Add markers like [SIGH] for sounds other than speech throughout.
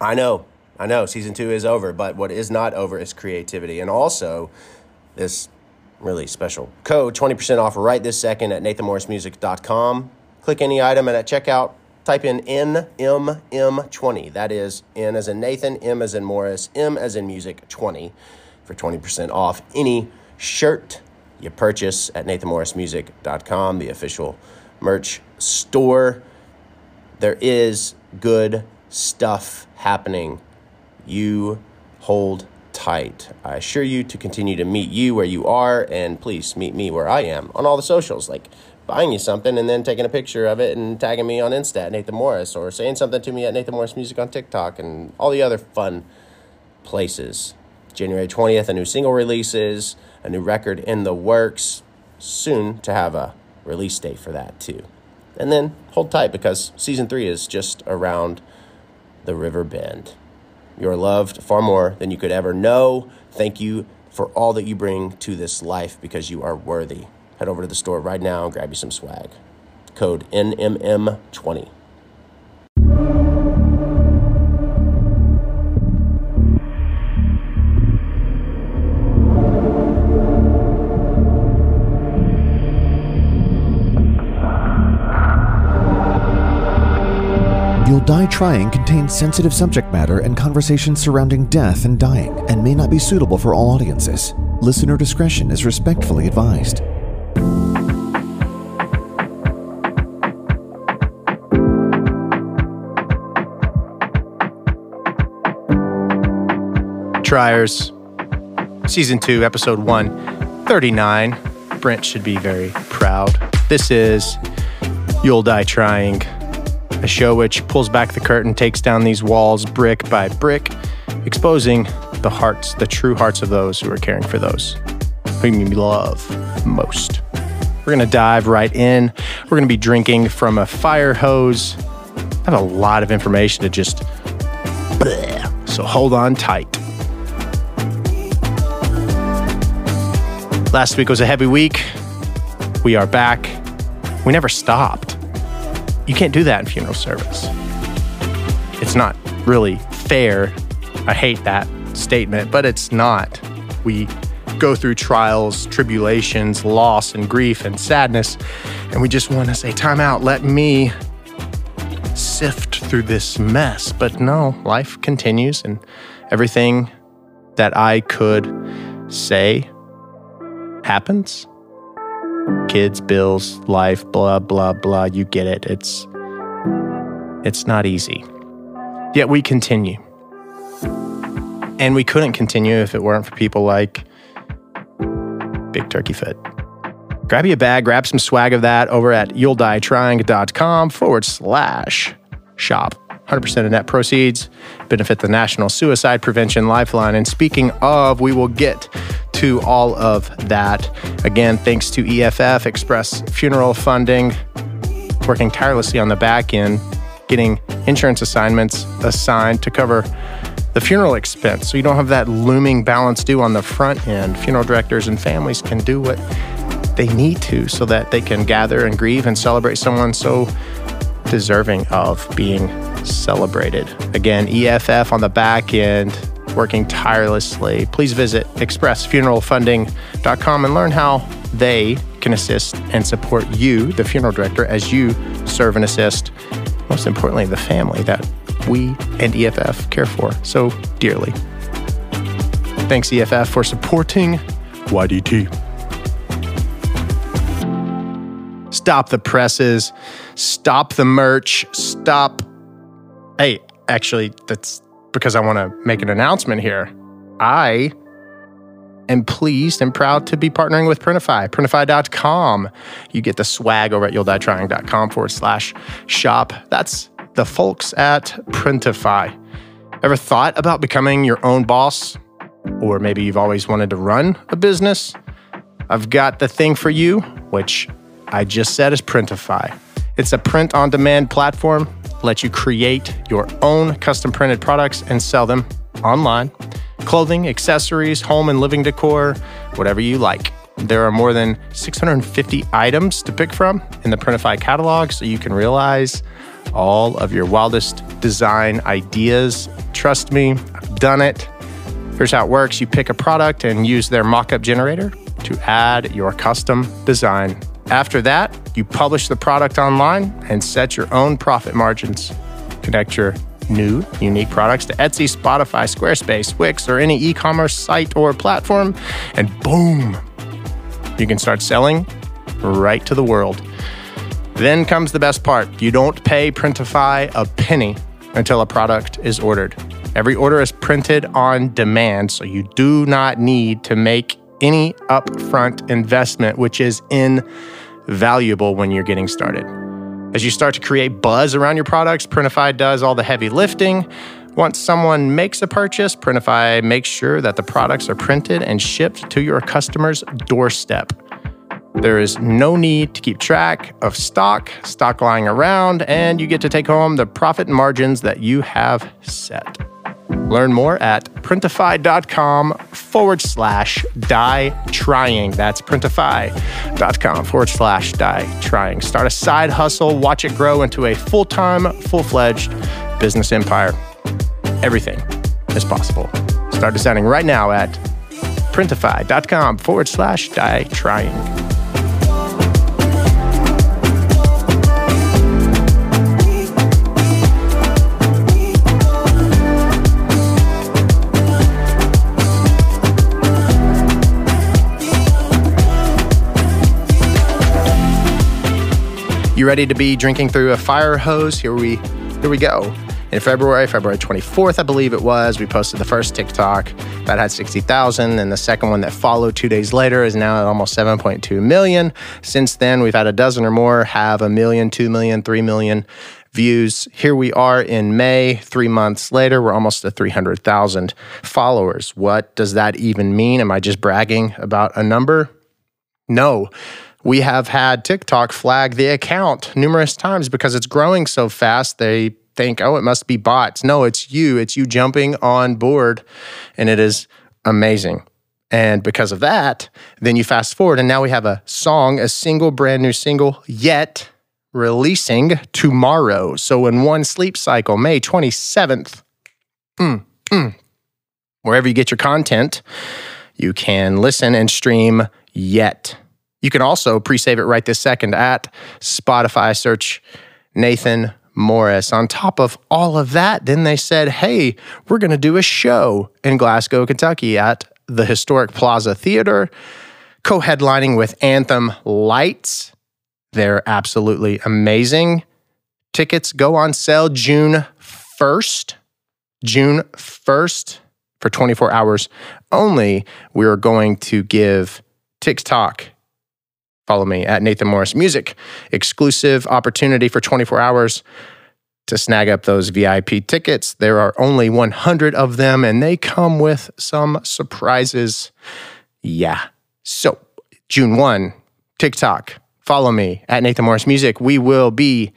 I know, I know, season two is over, but what is not over is creativity. And also, this really special code 20% off right this second at nathanmorrismusic.com. Click any item and at checkout, type in NMM20. That is N as in Nathan, M as in Morris, M as in music 20 for 20% off any shirt you purchase at nathanmorrismusic.com, the official merch store. There is good stuff happening. You hold tight. I assure you to continue to meet you where you are, and please meet me where I am on all the socials, like buying you something and then taking a picture of it and tagging me on Insta at Nathan Morris, or saying something to me at Nathan Morris Music on TikTok, and all the other fun places. January 20th, a new single releases, a new record in the works, soon to have a release date for that too. And then hold tight because season three is just around the river bend. You're loved far more than you could ever know. Thank you for all that you bring to this life because you are worthy. Head over to the store right now and grab you some swag. Code NMM20. You'll Die Trying contains sensitive subject matter and conversations surrounding death and dying and may not be suitable for all audiences. Listener discretion is respectfully advised. Triers, Season 2, Episode 139. Brent should be very proud. This is You'll Die Trying, a show which pulls back the curtain, takes down these walls brick by brick, exposing the hearts, the true hearts of those who are caring for those whom you love most. We're going to dive right in. We're going to be drinking from a fire hose. I have a lot of information to just. Bleh. So hold on tight. Last week was a heavy week. We are back. We never stopped. You can't do that in funeral service. It's not really fair. I hate that statement, but it's not. We go through trials, tribulations, loss, and grief and sadness, and we just want to say, Time out, let me sift through this mess. But no, life continues, and everything that I could say happens. Kids, bills, life, blah, blah, blah. You get it. It's it's not easy. Yet we continue. And we couldn't continue if it weren't for people like Big Turkey Foot. Grab you a bag, grab some swag of that over at you'lldietrying.com forward slash shop. 100% of net proceeds benefit the National Suicide Prevention Lifeline. And speaking of, we will get to all of that. Again, thanks to EFF, Express Funeral Funding, working tirelessly on the back end, getting insurance assignments assigned to cover the funeral expense. So you don't have that looming balance due on the front end. Funeral directors and families can do what they need to so that they can gather and grieve and celebrate someone so deserving of being celebrated. Again, EFF on the back end, working tirelessly. Please visit expressfuneralfunding.com and learn how they can assist and support you, the funeral director, as you serve and assist, most importantly, the family that we and EFF care for so dearly. Thanks, EFF, for supporting YDT. Stop the presses, stop the merch, stop. Hey, actually, that's because I want to make an announcement here. I am pleased and proud to be partnering with Printify, printify.com. You get the swag over at you'lldietrying.com forward slash shop. That's the folks at Printify. Ever thought about becoming your own boss? Or maybe you've always wanted to run a business? I've got the thing for you, which I just said is Printify. It's a print on demand platform, let you create your own custom printed products and sell them online. Clothing, accessories, home and living decor, whatever you like. There are more than 650 items to pick from in the Printify catalog, so you can realize all of your wildest design ideas. Trust me, I've done it. Here's how it works you pick a product and use their mockup generator to add your custom design. After that, you publish the product online and set your own profit margins. Connect your new, unique products to Etsy, Spotify, Squarespace, Wix, or any e commerce site or platform, and boom, you can start selling right to the world. Then comes the best part you don't pay Printify a penny until a product is ordered. Every order is printed on demand, so you do not need to make any upfront investment, which is invaluable when you're getting started. As you start to create buzz around your products, Printify does all the heavy lifting. Once someone makes a purchase, Printify makes sure that the products are printed and shipped to your customer's doorstep. There is no need to keep track of stock, stock lying around, and you get to take home the profit margins that you have set. Learn more at printify.com forward slash die trying. That's printify.com forward slash die trying. Start a side hustle, watch it grow into a full time, full fledged business empire. Everything is possible. Start designing right now at printify.com forward slash die trying. You ready to be drinking through a fire hose? Here we here we go. In February, February 24th, I believe it was, we posted the first TikTok that had 60,000 and the second one that followed 2 days later is now at almost 7.2 million. Since then, we've had a dozen or more have a million, 2 million, 3 million views. Here we are in May, 3 months later, we're almost at 300,000 followers. What does that even mean? Am I just bragging about a number? No we have had TikTok flag the account numerous times because it's growing so fast. They think, oh, it must be bots. No, it's you. It's you jumping on board. And it is amazing. And because of that, then you fast forward, and now we have a song, a single, brand new single, yet releasing tomorrow. So in one sleep cycle, May 27th, mm, mm, wherever you get your content, you can listen and stream yet. You can also pre save it right this second at Spotify. Search Nathan Morris. On top of all of that, then they said, hey, we're going to do a show in Glasgow, Kentucky at the historic Plaza Theater, co headlining with Anthem Lights. They're absolutely amazing. Tickets go on sale June 1st. June 1st for 24 hours only. We are going to give TikTok Follow me at Nathan Morris Music. Exclusive opportunity for 24 hours to snag up those VIP tickets. There are only 100 of them and they come with some surprises. Yeah. So, June 1, TikTok. Follow me at Nathan Morris Music. We will be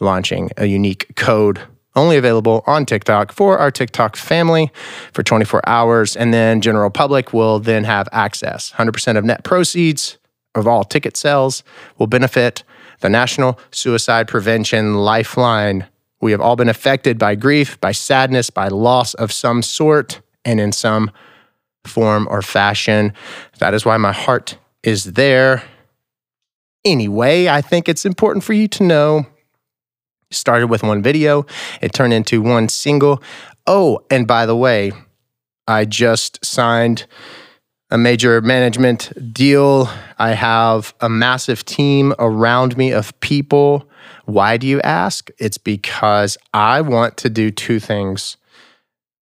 launching a unique code only available on TikTok for our TikTok family for 24 hours. And then general public will then have access. 100% of net proceeds of all ticket sales will benefit the National Suicide Prevention Lifeline. We have all been affected by grief, by sadness, by loss of some sort, and in some form or fashion. That is why my heart is there. Anyway, I think it's important for you to know. Started with one video, it turned into one single. Oh, and by the way, I just signed a major management deal. I have a massive team around me of people. Why do you ask? It's because I want to do two things.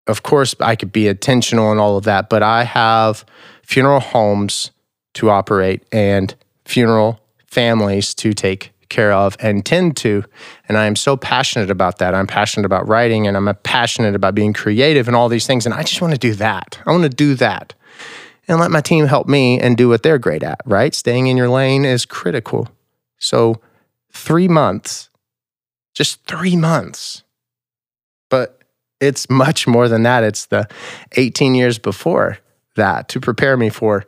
Of course, I could be intentional and all of that, but I have funeral homes to operate and funeral families to take care of and tend to. And I am so passionate about that. I'm passionate about writing and I'm passionate about being creative and all these things. And I just want to do that. I want to do that and let my team help me and do what they're great at, right? Staying in your lane is critical. So, three months, just three months. But it's much more than that. It's the 18 years before that to prepare me for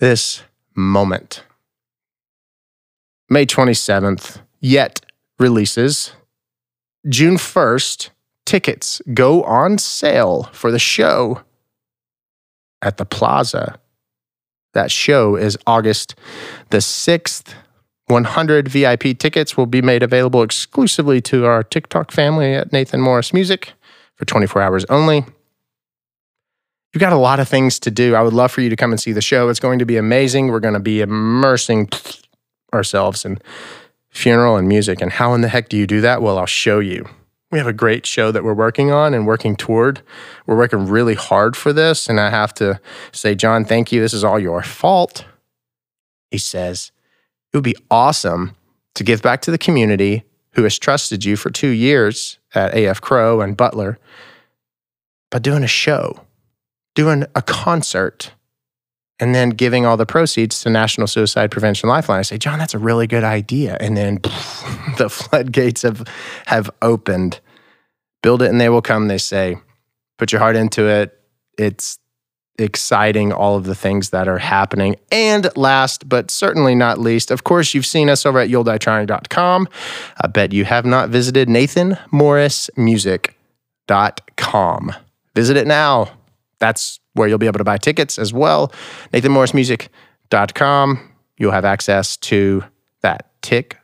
this moment. May 27th, yet releases. June 1st, tickets go on sale for the show at the Plaza. That show is August the 6th. 100 VIP tickets will be made available exclusively to our TikTok family at Nathan Morris Music for 24 hours only. You've got a lot of things to do. I would love for you to come and see the show. It's going to be amazing. We're going to be immersing ourselves in funeral and music. And how in the heck do you do that? Well, I'll show you. We have a great show that we're working on and working toward. We're working really hard for this. And I have to say, John, thank you. This is all your fault. He says, It would be awesome to give back to the community who has trusted you for two years at AF Crow and Butler by doing a show doing a concert and then giving all the proceeds to National Suicide Prevention Lifeline. I say, John, that's a really good idea. And then pff, [LAUGHS] the floodgates have have opened. Build it and they will come, they say. Put your heart into it. It's exciting, all of the things that are happening. And last, but certainly not least, of course, you've seen us over at you'll I bet you have not visited NathanMorrisMusic.com. Visit it now that's where you'll be able to buy tickets as well. NathanMorrisMusic.com. You'll have access to that tick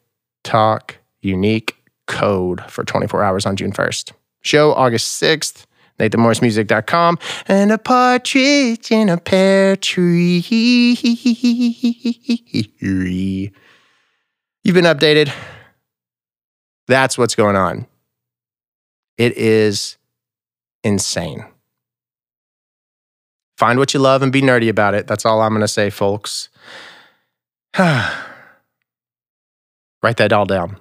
TikTok unique code for 24 hours on June 1st. Show August 6th. NathanMorrisMusic.com and a partridge in a pear tree. You've been updated. That's what's going on. It is insane. Find what you love and be nerdy about it. That's all I'm going to say, folks. [SIGHS] Write that all down.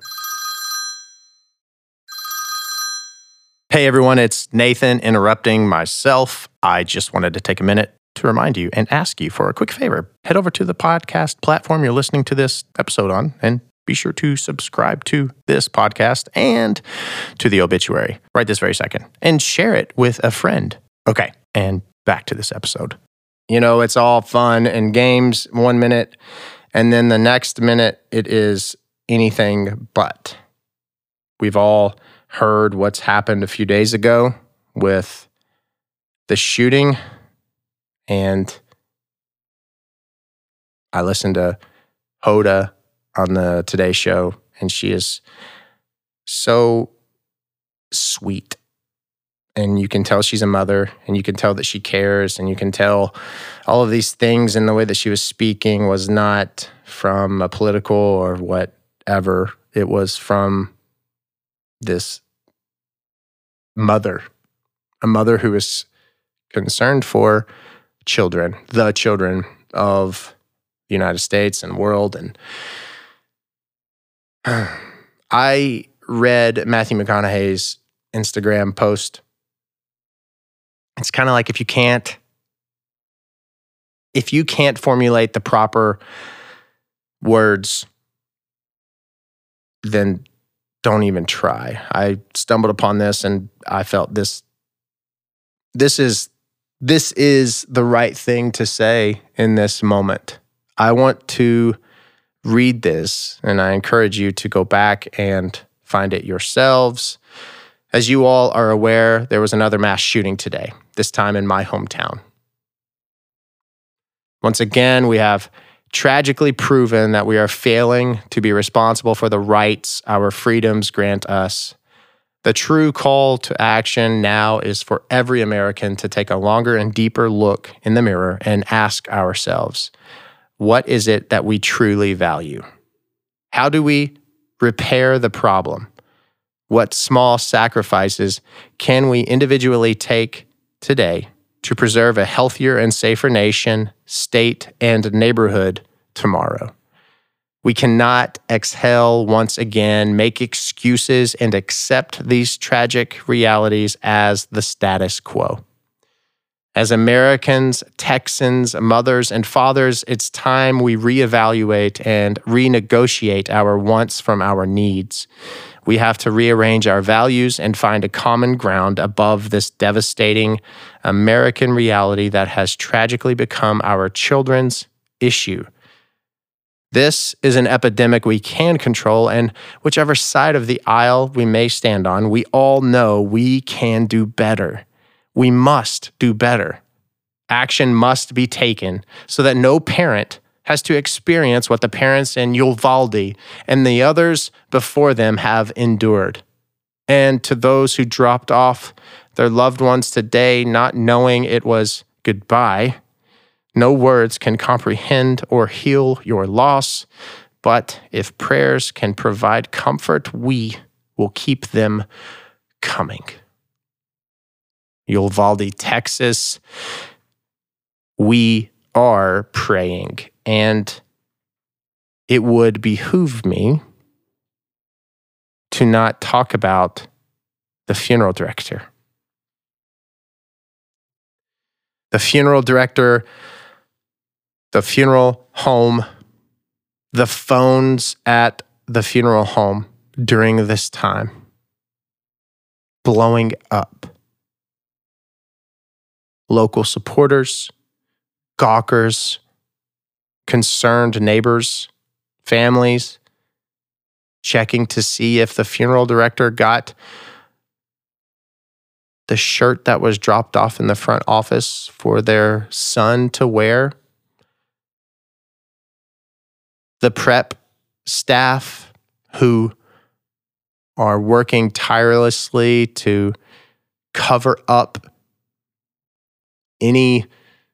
Hey everyone, it's Nathan interrupting myself. I just wanted to take a minute to remind you and ask you for a quick favor. Head over to the podcast platform you're listening to this episode on and be sure to subscribe to this podcast and to the obituary right this very second and share it with a friend. Okay, and back to this episode. You know, it's all fun and games one minute, and then the next minute it is anything but. We've all heard what's happened a few days ago with the shooting, and I listened to Hoda on the Today Show, and she is so sweet. And you can tell she's a mother and you can tell that she cares and you can tell all of these things in the way that she was speaking was not from a political or whatever. It was from this mother a mother who is concerned for children the children of the united states and world. And uh, i read matthew mcconaughey's instagram post. It's kind of like if you can't if you can't formulate the proper words then don't even try. I stumbled upon this and I felt this this is this is the right thing to say in this moment. I want to read this and I encourage you to go back and find it yourselves. As you all are aware, there was another mass shooting today, this time in my hometown. Once again, we have tragically proven that we are failing to be responsible for the rights our freedoms grant us. The true call to action now is for every American to take a longer and deeper look in the mirror and ask ourselves what is it that we truly value? How do we repair the problem? What small sacrifices can we individually take today to preserve a healthier and safer nation, state, and neighborhood tomorrow? We cannot exhale once again, make excuses, and accept these tragic realities as the status quo. As Americans, Texans, mothers, and fathers, it's time we reevaluate and renegotiate our wants from our needs. We have to rearrange our values and find a common ground above this devastating American reality that has tragically become our children's issue. This is an epidemic we can control, and whichever side of the aisle we may stand on, we all know we can do better. We must do better. Action must be taken so that no parent has to experience what the parents in Uvalde and the others before them have endured. And to those who dropped off their loved ones today, not knowing it was goodbye, no words can comprehend or heal your loss, but if prayers can provide comfort, we will keep them coming. Uvalde, Texas, we are praying, and it would behoove me to not talk about the funeral director. The funeral director the funeral home, the phones at the funeral home during this time blowing up. Local supporters, gawkers, concerned neighbors, families, checking to see if the funeral director got the shirt that was dropped off in the front office for their son to wear. The prep staff who are working tirelessly to cover up any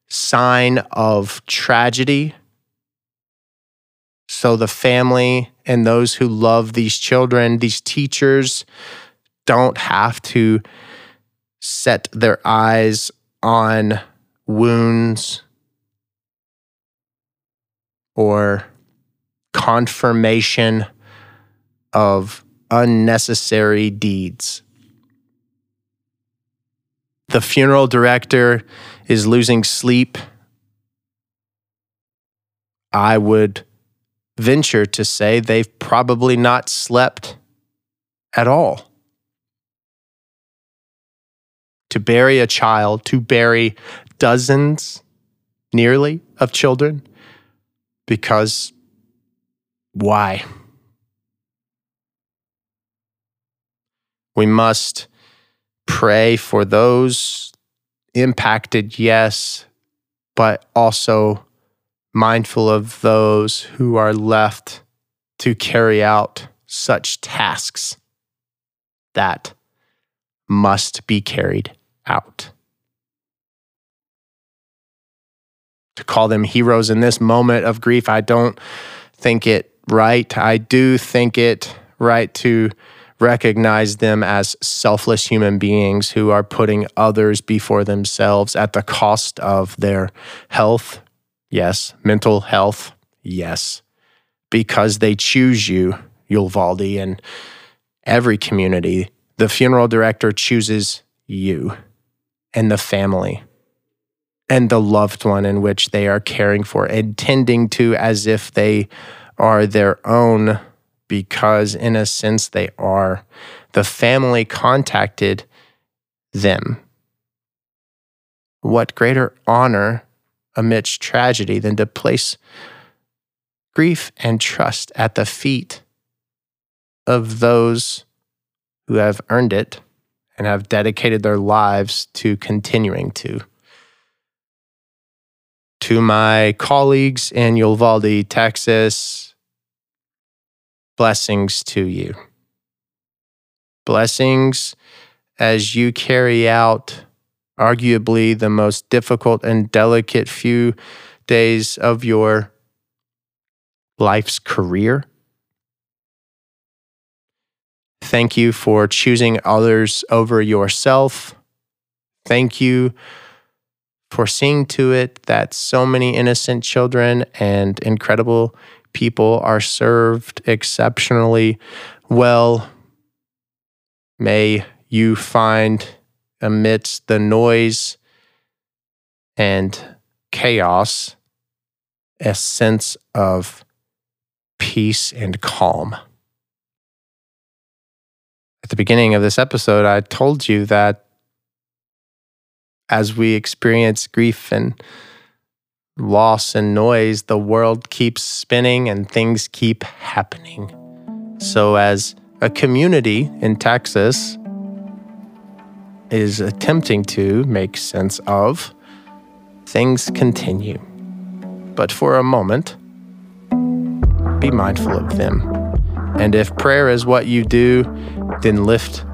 sign of tragedy. So the family and those who love these children, these teachers, don't have to set their eyes on wounds or confirmation of unnecessary deeds. The funeral director is losing sleep. I would venture to say they've probably not slept at all. To bury a child, to bury dozens nearly of children because why? We must pray for those impacted, yes, but also mindful of those who are left to carry out such tasks that must be carried out. To call them heroes in this moment of grief, I don't think it right. I do think it right to recognize them as selfless human beings who are putting others before themselves at the cost of their health. Yes. Mental health. Yes. Because they choose you, Uvalde, and every community. The funeral director chooses you and the family and the loved one in which they are caring for and tending to as if they are their own because, in a sense, they are. The family contacted them. What greater honor amidst tragedy than to place grief and trust at the feet of those who have earned it and have dedicated their lives to continuing to? To my colleagues in Uvalde, Texas, blessings to you. Blessings as you carry out arguably the most difficult and delicate few days of your life's career. Thank you for choosing others over yourself. Thank you for seeing to it that so many innocent children and incredible people are served exceptionally well. May you find amidst the noise and chaos a sense of peace and calm. At the beginning of this episode, I told you that as we experience grief and loss and noise, the world keeps spinning and things keep happening. So, as a community in Texas is attempting to make sense of, things continue. But for a moment, be mindful of them. And if prayer is what you do, then lift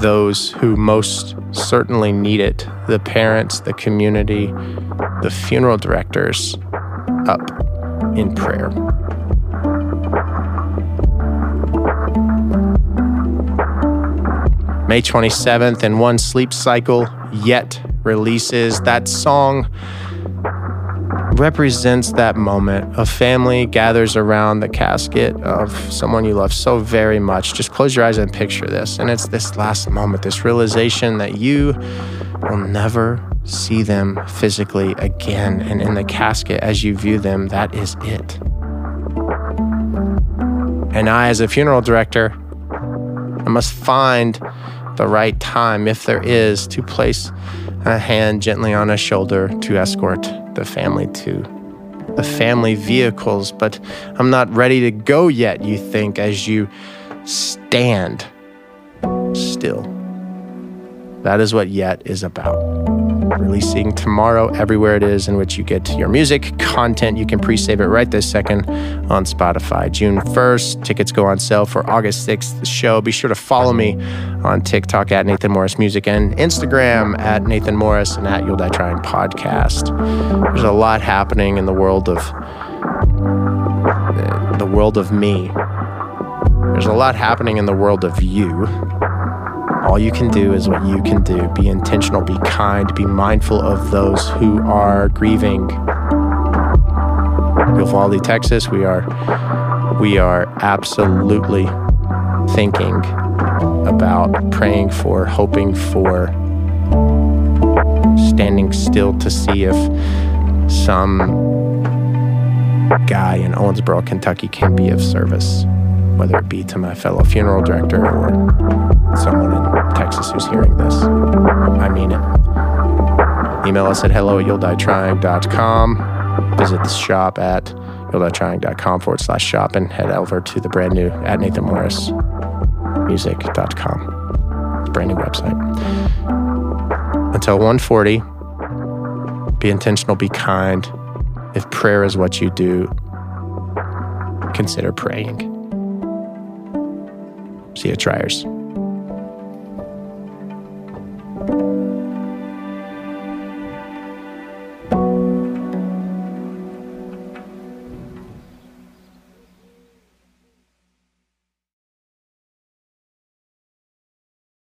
those who most certainly need it the parents, the community, the funeral directors up in prayer. May 27th, and One Sleep Cycle Yet releases that song represents that moment. A family gathers around the casket of someone you love so very much. Just close your eyes and picture this. And it's this last moment, this realization that you will never see them physically again. And in the casket, as you view them, that is it. And I, as a funeral director, I must find the right time, if there is, to place a hand gently on a shoulder to escort the family to the family vehicles. But I'm not ready to go yet, you think, as you stand still. That is what Yet is about releasing tomorrow everywhere it is in which you get your music content. You can pre save it right this second on Spotify. June 1st, tickets go on sale for August 6th, the show. Be sure to follow me on TikTok at Nathan Morris Music and Instagram at Nathan Morris and at You'll Die Trying Podcast. There's a lot happening in the world of the world of me. There's a lot happening in the world of you. All you can do is what you can do. Be intentional, be kind, be mindful of those who are grieving. Uvalde, Texas, we are we are absolutely thinking about praying for, hoping for, standing still to see if some guy in Owensboro, Kentucky can be of service whether it be to my fellow funeral director or someone in Texas who's hearing this. I mean it. Email us at hello at you'll Visit the shop at you'll forward slash shop and head over to the brand new at Nathan Morris music.com. Brand new website. Until 140, be intentional, be kind. If prayer is what you do, consider praying. See you, Triers.